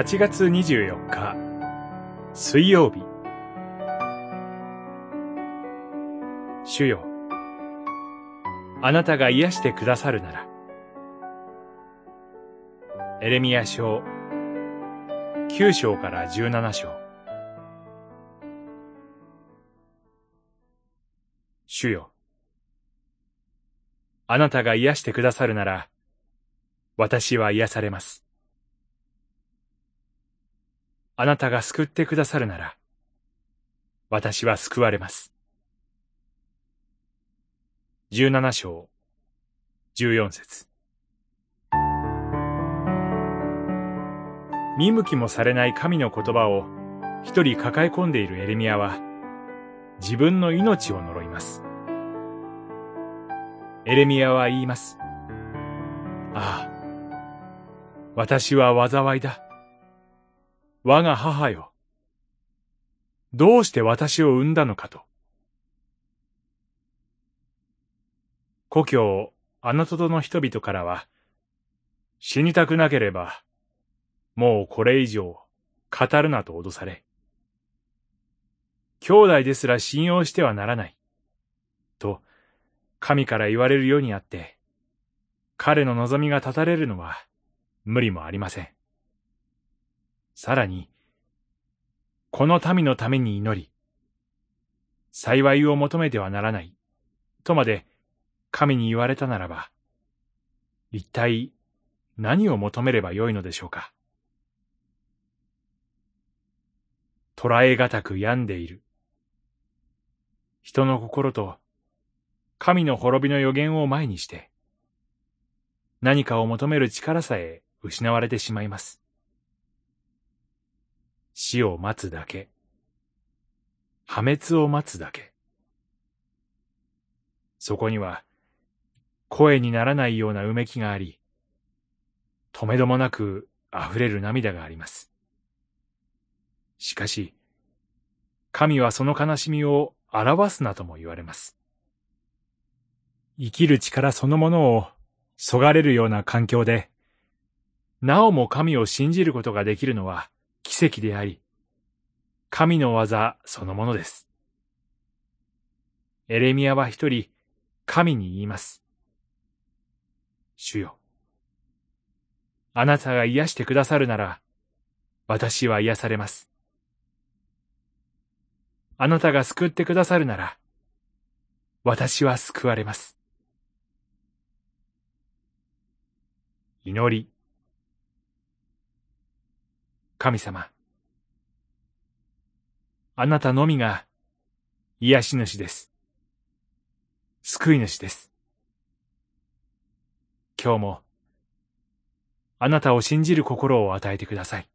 8月24日水曜日。主よあなたが癒してくださるなら。エレミア書9章から17章。主よあなたが癒してくださるなら私は癒されます。あなたが救ってくださるなら、私は救われます。十七章、十四節見向きもされない神の言葉を一人抱え込んでいるエレミアは、自分の命を呪います。エレミアは言います。ああ、私は災いだ。我が母よ。どうして私を産んだのかと。故郷、あなたとの人々からは、死にたくなければ、もうこれ以上、語るなと脅され、兄弟ですら信用してはならない、と、神から言われるようにあって、彼の望みが立たれるのは、無理もありません。さらに、この民のために祈り、幸いを求めてはならない、とまで神に言われたならば、一体何を求めればよいのでしょうか。捉えがたく病んでいる。人の心と神の滅びの予言を前にして、何かを求める力さえ失われてしまいます。死を待つだけ。破滅を待つだけ。そこには、声にならないようなうめきがあり、止めどもなく溢れる涙があります。しかし、神はその悲しみを表すなとも言われます。生きる力そのものをそがれるような環境で、なおも神を信じることができるのは奇跡であり、神の技そのものです。エレミアは一人、神に言います。主よ。あなたが癒してくださるなら、私は癒されます。あなたが救ってくださるなら、私は救われます。祈り。神様。あなたのみが癒し主です。救い主です。今日もあなたを信じる心を与えてください。